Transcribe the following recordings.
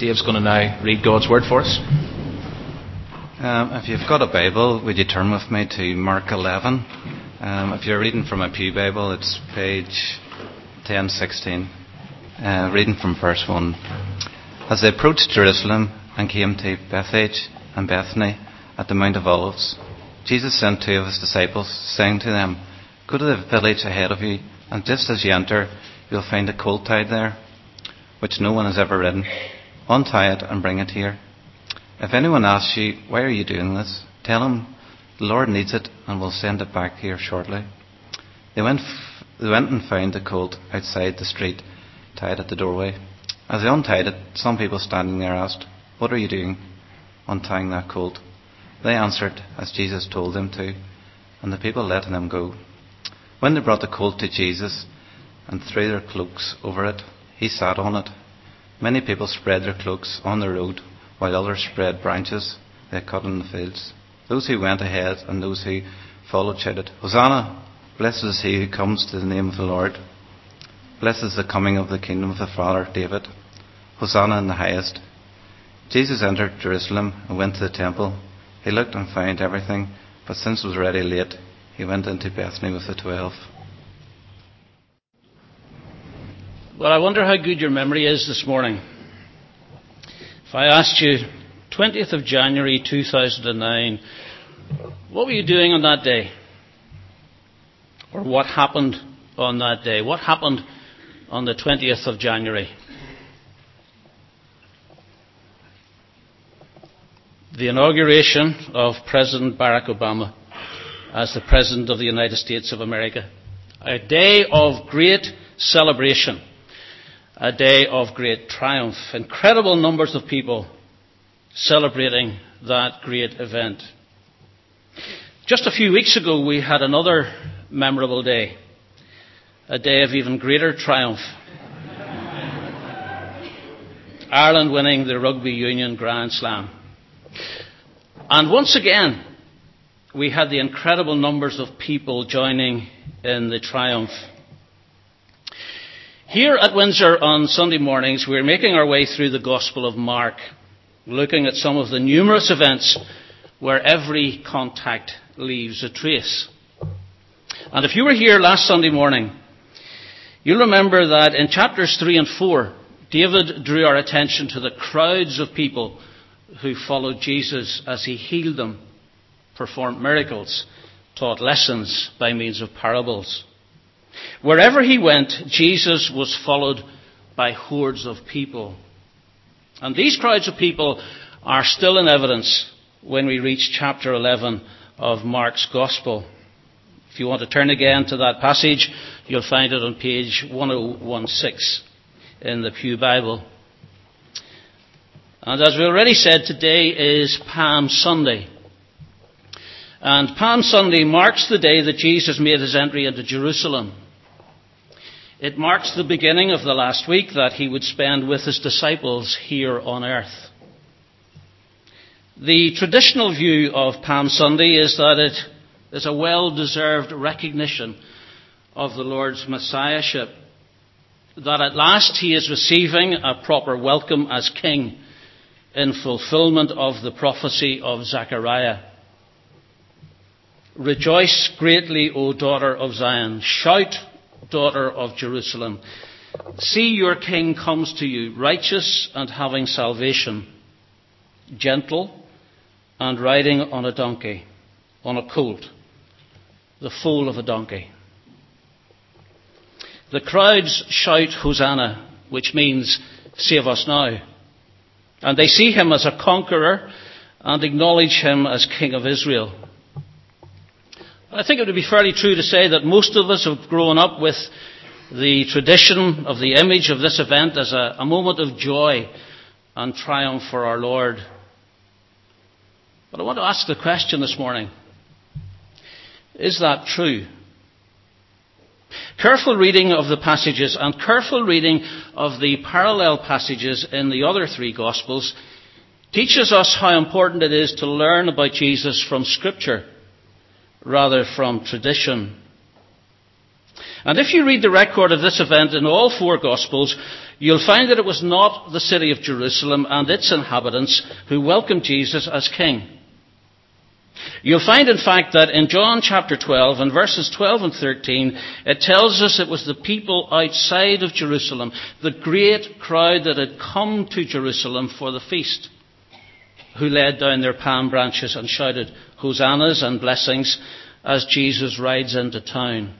Dave's going to now read God's Word for us. Um, if you've got a Bible, would you turn with me to Mark 11? Um, if you're reading from a Pew Bible, it's page 1016, uh, reading from verse 1. As they approached Jerusalem and came to Bethphage and Bethany at the Mount of Olives, Jesus sent two of his disciples, saying to them, Go to the village ahead of you, and just as you enter, you'll find a colt tied there, which no one has ever ridden. Untie it and bring it here. If anyone asks you, Why are you doing this? tell him, The Lord needs it and will send it back here shortly. They went, f- they went and found the colt outside the street, tied at the doorway. As they untied it, some people standing there asked, What are you doing? Untying that colt. They answered as Jesus told them to, and the people let them go. When they brought the colt to Jesus and threw their cloaks over it, he sat on it. Many people spread their cloaks on the road, while others spread branches they cut in the fields. Those who went ahead and those who followed shouted, Hosanna! Blessed is he who comes to the name of the Lord. Blessed is the coming of the kingdom of the Father David. Hosanna in the highest. Jesus entered Jerusalem and went to the temple. He looked and found everything, but since it was already late, he went into Bethany with the twelve. Well, I wonder how good your memory is this morning. If I asked you, 20th of January 2009, what were you doing on that day? Or what happened on that day? What happened on the 20th of January? The inauguration of President Barack Obama as the President of the United States of America. A day of great celebration a day of great triumph. Incredible numbers of people celebrating that great event. Just a few weeks ago, we had another memorable day, a day of even greater triumph. Ireland winning the Rugby Union Grand Slam. And once again, we had the incredible numbers of people joining in the triumph. Here at Windsor on Sunday mornings, we're making our way through the Gospel of Mark, looking at some of the numerous events where every contact leaves a trace. And if you were here last Sunday morning, you'll remember that in chapters 3 and 4, David drew our attention to the crowds of people who followed Jesus as he healed them, performed miracles, taught lessons by means of parables. Wherever he went, Jesus was followed by hordes of people. And these crowds of people are still in evidence when we reach chapter 11 of Mark's Gospel. If you want to turn again to that passage, you'll find it on page 1016 in the Pew Bible. And as we already said, today is Palm Sunday. And Palm Sunday marks the day that Jesus made his entry into Jerusalem. It marks the beginning of the last week that he would spend with his disciples here on earth. The traditional view of Palm Sunday is that it is a well deserved recognition of the Lord's Messiahship, that at last he is receiving a proper welcome as King in fulfillment of the prophecy of Zechariah. Rejoice greatly, O daughter of Zion. Shout daughter of Jerusalem. See, your king comes to you, righteous and having salvation, gentle and riding on a donkey, on a colt, the foal of a donkey. The crowds shout Hosanna, which means save us now. And they see him as a conqueror and acknowledge him as King of Israel. I think it would be fairly true to say that most of us have grown up with the tradition of the image of this event as a, a moment of joy and triumph for our Lord. But I want to ask the question this morning is that true? Careful reading of the passages and careful reading of the parallel passages in the other three Gospels teaches us how important it is to learn about Jesus from Scripture rather from tradition. And if you read the record of this event in all four Gospels, you'll find that it was not the city of Jerusalem and its inhabitants who welcomed Jesus as king. You'll find, in fact, that in John chapter 12 and verses 12 and 13, it tells us it was the people outside of Jerusalem, the great crowd that had come to Jerusalem for the feast, who laid down their palm branches and shouted hosannas and blessings as Jesus rides into town.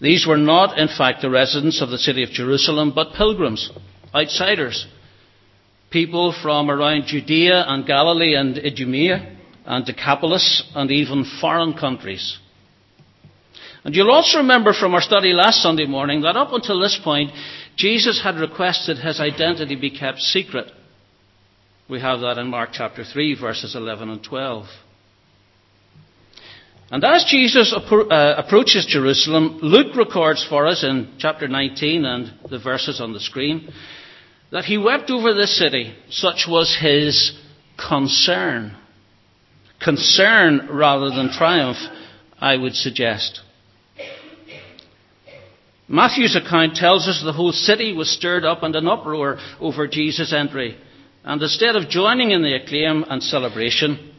These were not, in fact, the residents of the city of Jerusalem, but pilgrims, outsiders, people from around Judea and Galilee and Idumea and Decapolis and even foreign countries. And you'll also remember from our study last Sunday morning that up until this point, Jesus had requested his identity be kept secret. We have that in Mark chapter 3, verses 11 and 12. And as Jesus uh, approaches Jerusalem, Luke records for us in chapter 19 and the verses on the screen that he wept over this city. Such was his concern. Concern rather than triumph, I would suggest. Matthew's account tells us the whole city was stirred up and an uproar over Jesus' entry. And instead of joining in the acclaim and celebration,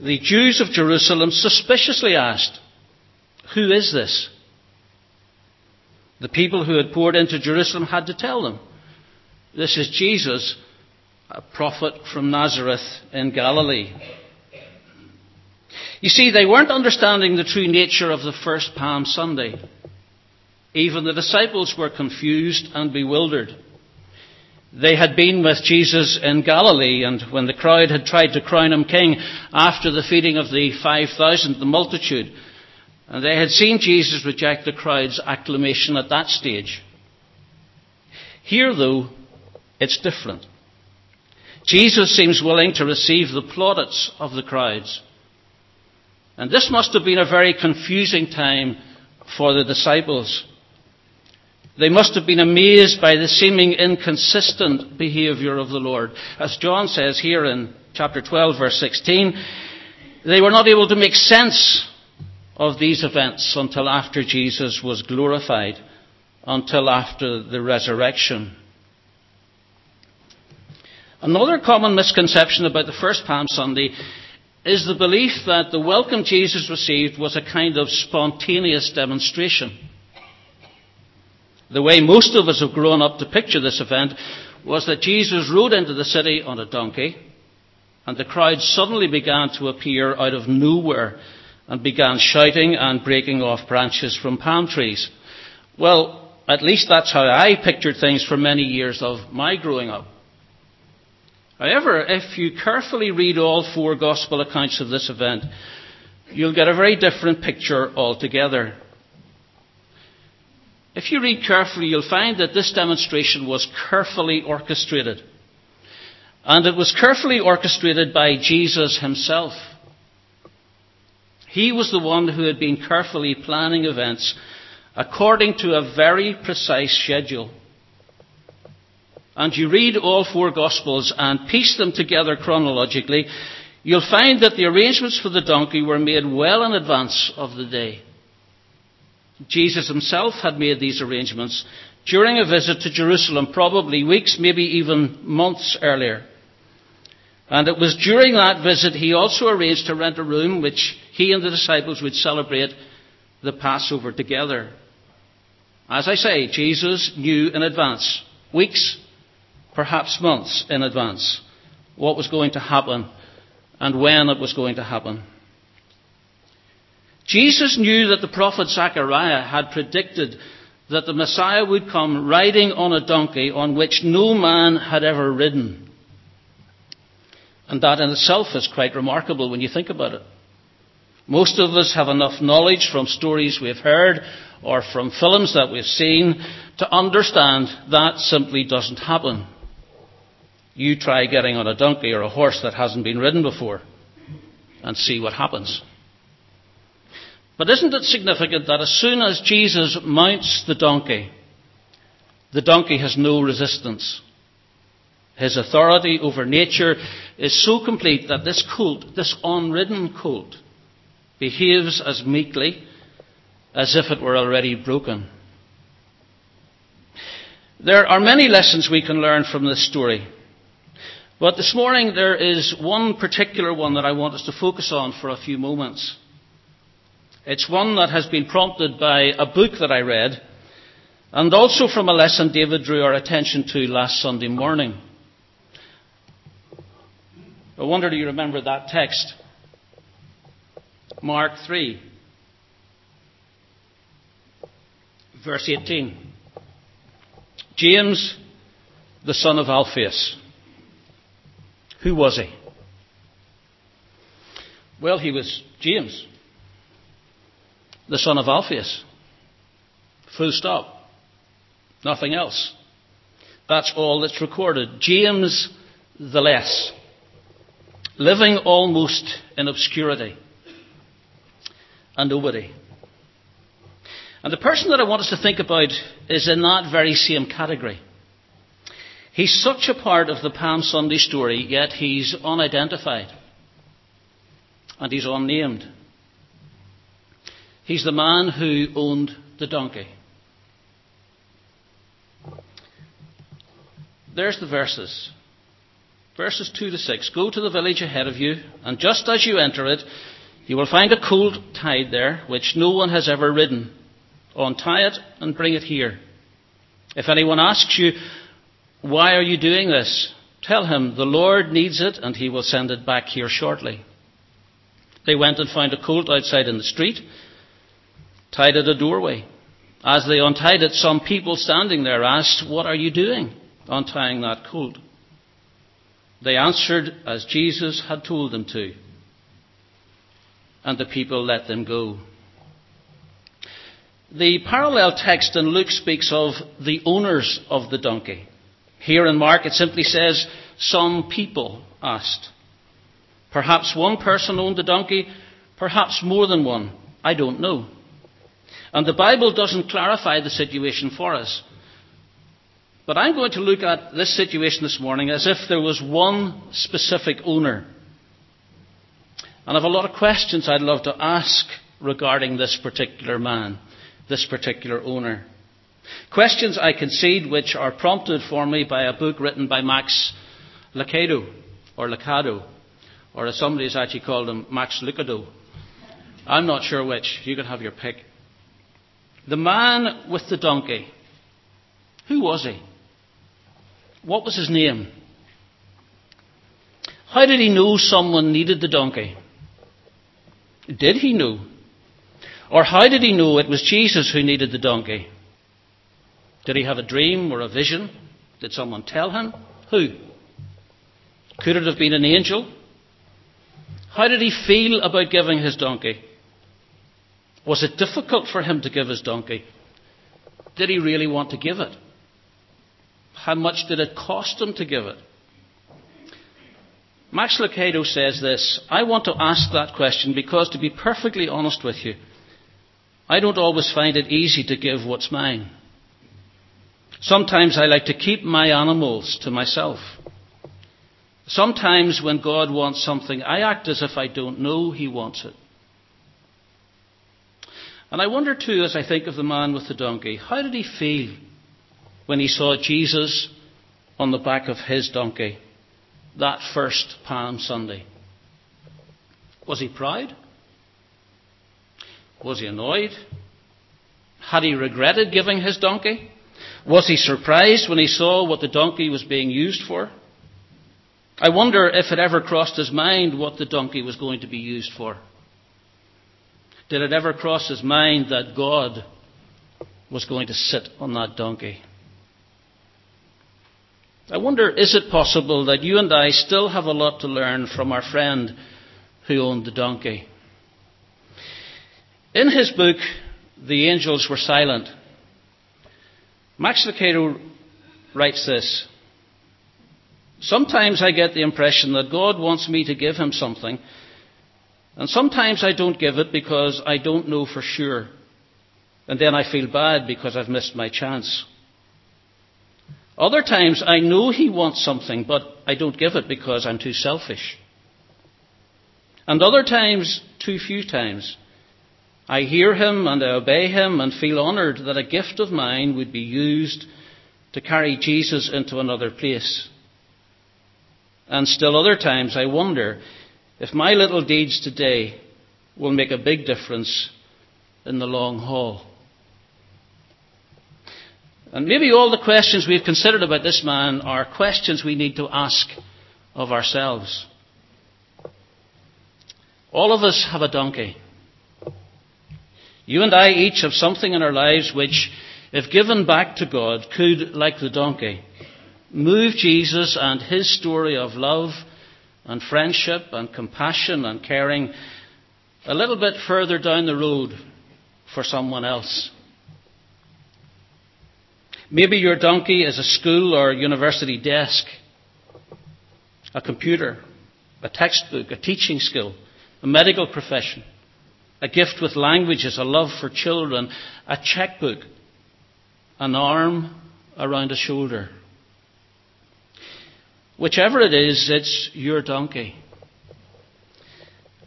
the Jews of Jerusalem suspiciously asked, Who is this? The people who had poured into Jerusalem had to tell them, This is Jesus, a prophet from Nazareth in Galilee. You see, they weren't understanding the true nature of the first Palm Sunday. Even the disciples were confused and bewildered. They had been with Jesus in Galilee, and when the crowd had tried to crown him king after the feeding of the 5,000, the multitude, and they had seen Jesus reject the crowd's acclamation at that stage. Here, though, it's different. Jesus seems willing to receive the plaudits of the crowds. And this must have been a very confusing time for the disciples. They must have been amazed by the seeming inconsistent behaviour of the Lord. As John says here in chapter 12, verse 16, they were not able to make sense of these events until after Jesus was glorified, until after the resurrection. Another common misconception about the first Palm Sunday is the belief that the welcome Jesus received was a kind of spontaneous demonstration. The way most of us have grown up to picture this event was that Jesus rode into the city on a donkey, and the crowd suddenly began to appear out of nowhere and began shouting and breaking off branches from palm trees. Well, at least that's how I pictured things for many years of my growing up. However, if you carefully read all four gospel accounts of this event, you'll get a very different picture altogether. If you read carefully, you'll find that this demonstration was carefully orchestrated. And it was carefully orchestrated by Jesus himself. He was the one who had been carefully planning events according to a very precise schedule. And you read all four Gospels and piece them together chronologically, you'll find that the arrangements for the donkey were made well in advance of the day. Jesus himself had made these arrangements during a visit to Jerusalem, probably weeks, maybe even months earlier. And it was during that visit he also arranged to rent a room which he and the disciples would celebrate the Passover together. As I say, Jesus knew in advance, weeks, perhaps months in advance, what was going to happen and when it was going to happen. Jesus knew that the prophet Zechariah had predicted that the Messiah would come riding on a donkey on which no man had ever ridden. And that in itself is quite remarkable when you think about it. Most of us have enough knowledge from stories we've heard or from films that we've seen to understand that simply doesn't happen. You try getting on a donkey or a horse that hasn't been ridden before and see what happens. But isn't it significant that as soon as Jesus mounts the donkey, the donkey has no resistance? His authority over nature is so complete that this colt, this unridden colt, behaves as meekly as if it were already broken. There are many lessons we can learn from this story. But this morning there is one particular one that I want us to focus on for a few moments. It's one that has been prompted by a book that I read and also from a lesson David drew our attention to last Sunday morning. I wonder do you remember that text? Mark 3, verse 18. James, the son of Alphaeus. Who was he? Well, he was James, the son of Alphaeus. Full stop. Nothing else. That's all that's recorded. James the less. Living almost in obscurity and nobody. And the person that I want us to think about is in that very same category. He's such a part of the Palm Sunday story, yet he's unidentified. And he's unnamed. He's the man who owned the donkey. There's the verses. Verses 2 to 6. Go to the village ahead of you, and just as you enter it, you will find a colt tied there, which no one has ever ridden. Untie it and bring it here. If anyone asks you, Why are you doing this? Tell him, The Lord needs it, and he will send it back here shortly. They went and found a colt outside in the street, tied at a doorway. As they untied it, some people standing there asked, What are you doing, untying that colt? They answered as Jesus had told them to and the people let them go. The parallel text in Luke speaks of the owners of the donkey. Here in Mark it simply says, some people asked. Perhaps one person owned the donkey, perhaps more than one. I don't know. And the Bible doesn't clarify the situation for us. But I'm going to look at this situation this morning as if there was one specific owner and I have a lot of questions I'd love to ask regarding this particular man, this particular owner. Questions I concede which are prompted for me by a book written by Max Lucado, or Lucado, or as somebody has actually called him, Max Lucado. I'm not sure which. You can have your pick. The man with the donkey. Who was he? What was his name? How did he know someone needed the donkey? Did he know? Or how did he know it was Jesus who needed the donkey? Did he have a dream or a vision? Did someone tell him? Who? Could it have been an angel? How did he feel about giving his donkey? Was it difficult for him to give his donkey? Did he really want to give it? How much did it cost him to give it? Max Lucado says this I want to ask that question because, to be perfectly honest with you, I don't always find it easy to give what's mine. Sometimes I like to keep my animals to myself. Sometimes when God wants something, I act as if I don't know He wants it. And I wonder too, as I think of the man with the donkey, how did he feel when he saw Jesus on the back of his donkey? that first Palm Sunday? Was he proud? Was he annoyed? Had he regretted giving his donkey? Was he surprised when he saw what the donkey was being used for? I wonder if it ever crossed his mind what the donkey was going to be used for. Did it ever cross his mind that God was going to sit on that donkey? I wonder, is it possible that you and I still have a lot to learn from our friend who owned the donkey? In his book, The Angels Were Silent, Max Lucado writes this. Sometimes I get the impression that God wants me to give him something, and sometimes I don't give it because I don't know for sure. And then I feel bad because I've missed my chance. Other times I know he wants something, but I don't give it because I'm too selfish. And other times, too few times, I hear him and I obey him and feel honoured that a gift of mine would be used to carry Jesus into another place. And still other times I wonder if my little deeds today will make a big difference in the long haul. And maybe all the questions we've considered about this man are questions we need to ask of ourselves. All of us have a donkey. You and I each have something in our lives which, if given back to God, could, like the donkey, move Jesus and his story of love and friendship and compassion and caring a little bit further down the road for someone else. Maybe your donkey is a school or university desk, a computer, a textbook, a teaching skill, a medical profession, a gift with languages, a love for children, a checkbook, an arm around a shoulder. Whichever it is, it's your donkey.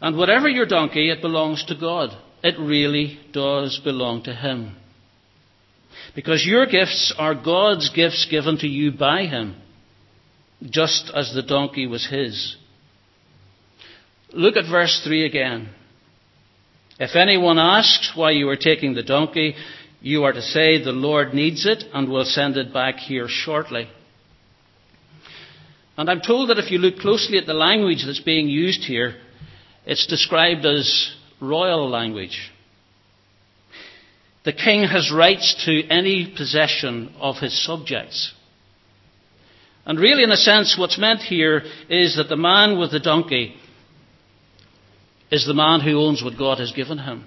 And whatever your donkey, it belongs to God. It really does belong to Him. Because your gifts are God's gifts given to you by Him, just as the donkey was His. Look at verse 3 again. If anyone asks why you are taking the donkey, you are to say, The Lord needs it and will send it back here shortly. And I'm told that if you look closely at the language that's being used here, it's described as royal language. The king has rights to any possession of his subjects. And really, in a sense, what's meant here is that the man with the donkey is the man who owns what God has given him.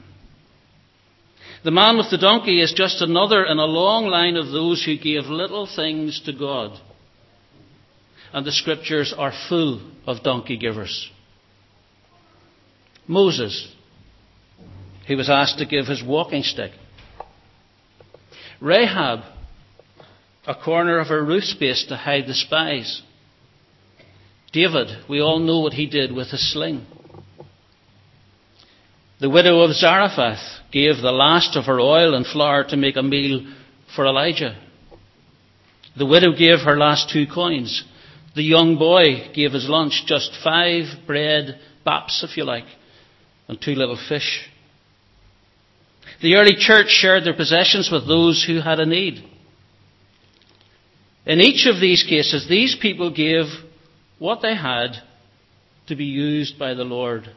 The man with the donkey is just another in a long line of those who gave little things to God. And the scriptures are full of donkey givers. Moses, he was asked to give his walking stick. Rahab, a corner of her roof space to hide the spies. David, we all know what he did with his sling. The widow of Zarephath gave the last of her oil and flour to make a meal for Elijah. The widow gave her last two coins. The young boy gave his lunch, just five bread baps, if you like, and two little fish. The early church shared their possessions with those who had a need. In each of these cases, these people gave what they had to be used by the Lord.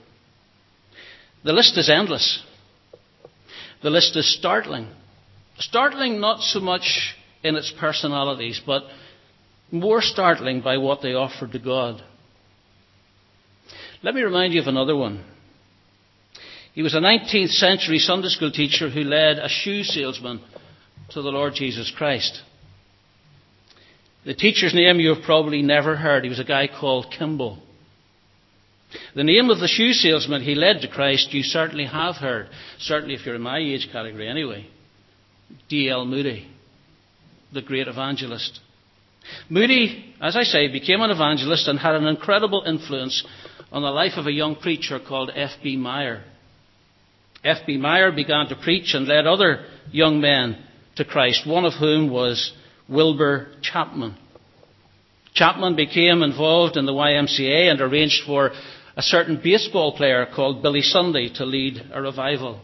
The list is endless. The list is startling. Startling not so much in its personalities, but more startling by what they offered to God. Let me remind you of another one. He was a 19th century Sunday school teacher who led a shoe salesman to the Lord Jesus Christ. The teacher's name you have probably never heard. He was a guy called Kimball. The name of the shoe salesman he led to Christ you certainly have heard, certainly if you're in my age category anyway. D.L. Moody, the great evangelist. Moody, as I say, became an evangelist and had an incredible influence on the life of a young preacher called F.B. Meyer. F.B. Meyer began to preach and led other young men to Christ, one of whom was Wilbur Chapman. Chapman became involved in the YMCA and arranged for a certain baseball player called Billy Sunday to lead a revival.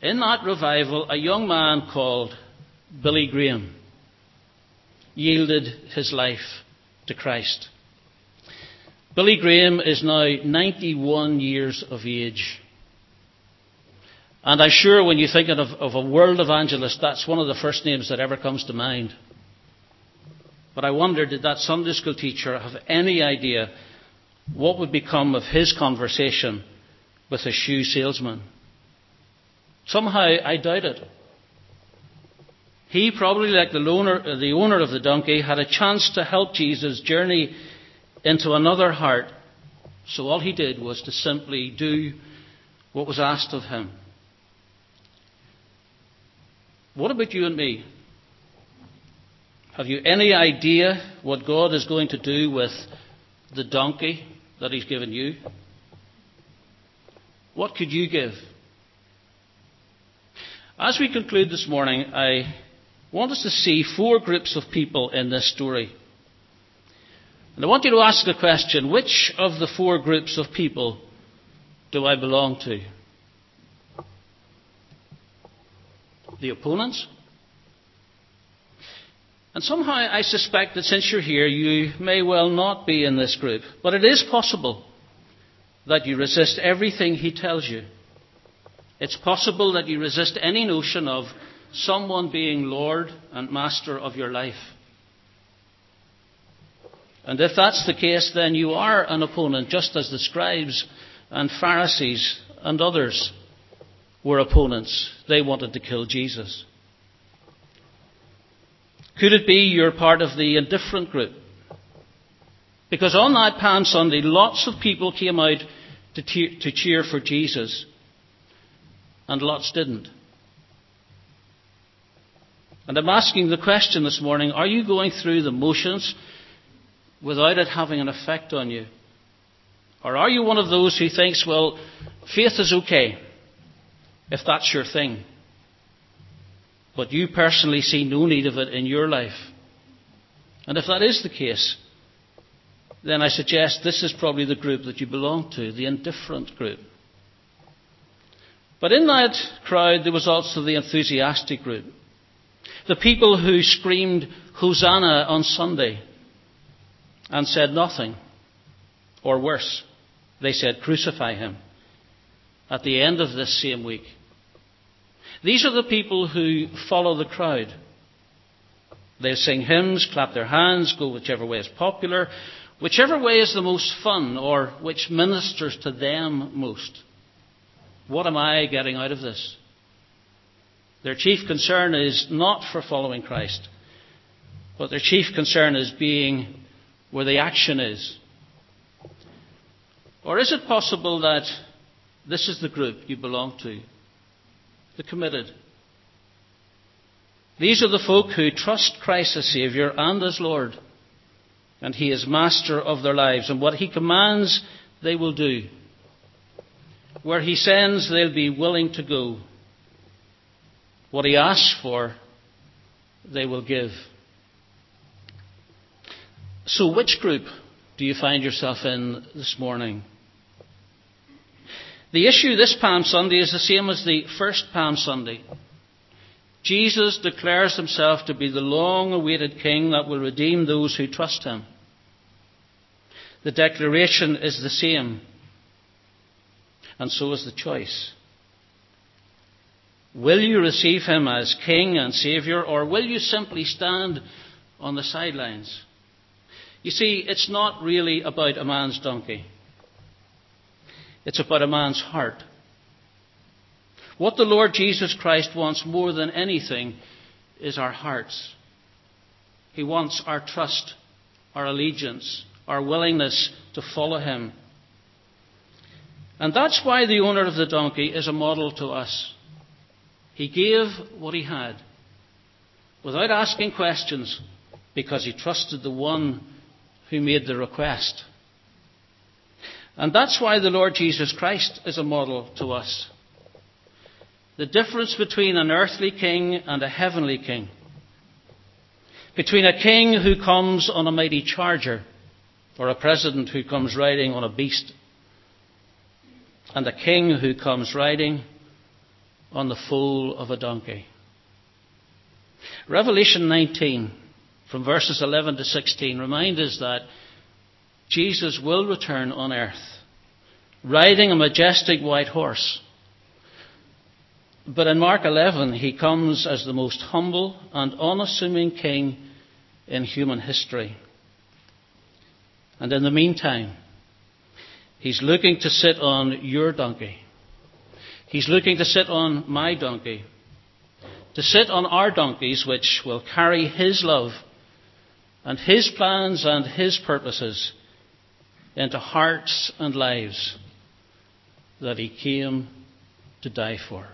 In that revival, a young man called Billy Graham yielded his life to Christ. Billy Graham is now 91 years of age. And I'm sure when you think of, of, a world evangelist, that's one of the first names that ever comes to mind. But I wonder, did that Sunday school teacher have any idea what would become of his conversation with a shoe salesman? Somehow, I doubt it. He probably, like the owner, the owner of the donkey, had a chance to help Jesus journey into another heart. So all he did was to simply do what was asked of him. What about you and me? Have you any idea what God is going to do with the donkey that He's given you? What could you give? As we conclude this morning, I I want us to see four groups of people in this story. And I want you to ask the question which of the four groups of people do I belong to? The opponents? And somehow I suspect that since you're here, you may well not be in this group. But it is possible that you resist everything he tells you. It's possible that you resist any notion of someone being Lord and Master of your life. And if that's the case, then you are an opponent, just as the scribes and Pharisees and others were opponents. They wanted to kill Jesus. Could it be you're part of the indifferent group? Because on that Palm Sunday, lots of people came out to, te- to cheer for Jesus, and lots didn't. And I'm asking the question this morning are you going through the motions without it having an effect on you? Or are you one of those who thinks, well, faith is okay if that's your thing? but you personally see no need of it in your life. And if that is the case, then I suggest this is probably the group that you belong to, the indifferent group. But in that crowd, there was also the enthusiastic group. The people who screamed Hosanna on Sunday and said nothing. Or worse, they said, Crucify him. At the end of this same week. These are the people who follow the crowd. They sing hymns, clap their hands, go whichever way is popular, whichever way is the most fun or which ministers to them most. What am I getting out of this? Their chief concern is not for following Christ, but their chief concern is being where the action is. Or is it possible that this is the group you belong to? the committed. These are the folk who trust Christ as Saviour and as Lord, and He is Master of their lives, and what He commands, they will do. Where He sends, they'll be willing to go. What He asks for, they will give. So, which group do you find yourself in this morning? The issue this Palm Sunday is the same as the first Palm Sunday. Jesus declares himself to be the long awaited King that will redeem those who trust him. The declaration is the same, and so is the choice. Will you receive him as King and Saviour, or will you simply stand on the sidelines? You see, it's not really about a man's donkey. It's about a man's heart. What the Lord Jesus Christ wants more than anything is our hearts. He wants our trust, our allegiance, our willingness to follow Him. And that's why the owner of the donkey is a model to us. He gave what he had without asking questions because he trusted the one who made the request. And that's why the Lord Jesus Christ is a model to us. The difference between an earthly king and a heavenly king. Between a king who comes on a mighty charger or a president who comes riding on a beast and a king who comes riding on the foal of a donkey. Revelation 19, from verses 11 to 16, reminds us that Jesus will return on earth, riding a majestic white horse. But in Mark 11, he comes as the most humble and unassuming king in human history. And in the meantime, he's looking to sit on your donkey. He's looking to sit on my donkey. To sit on our donkeys, which will carry his love and his plans and his purposes into hearts and lives that he came to die for.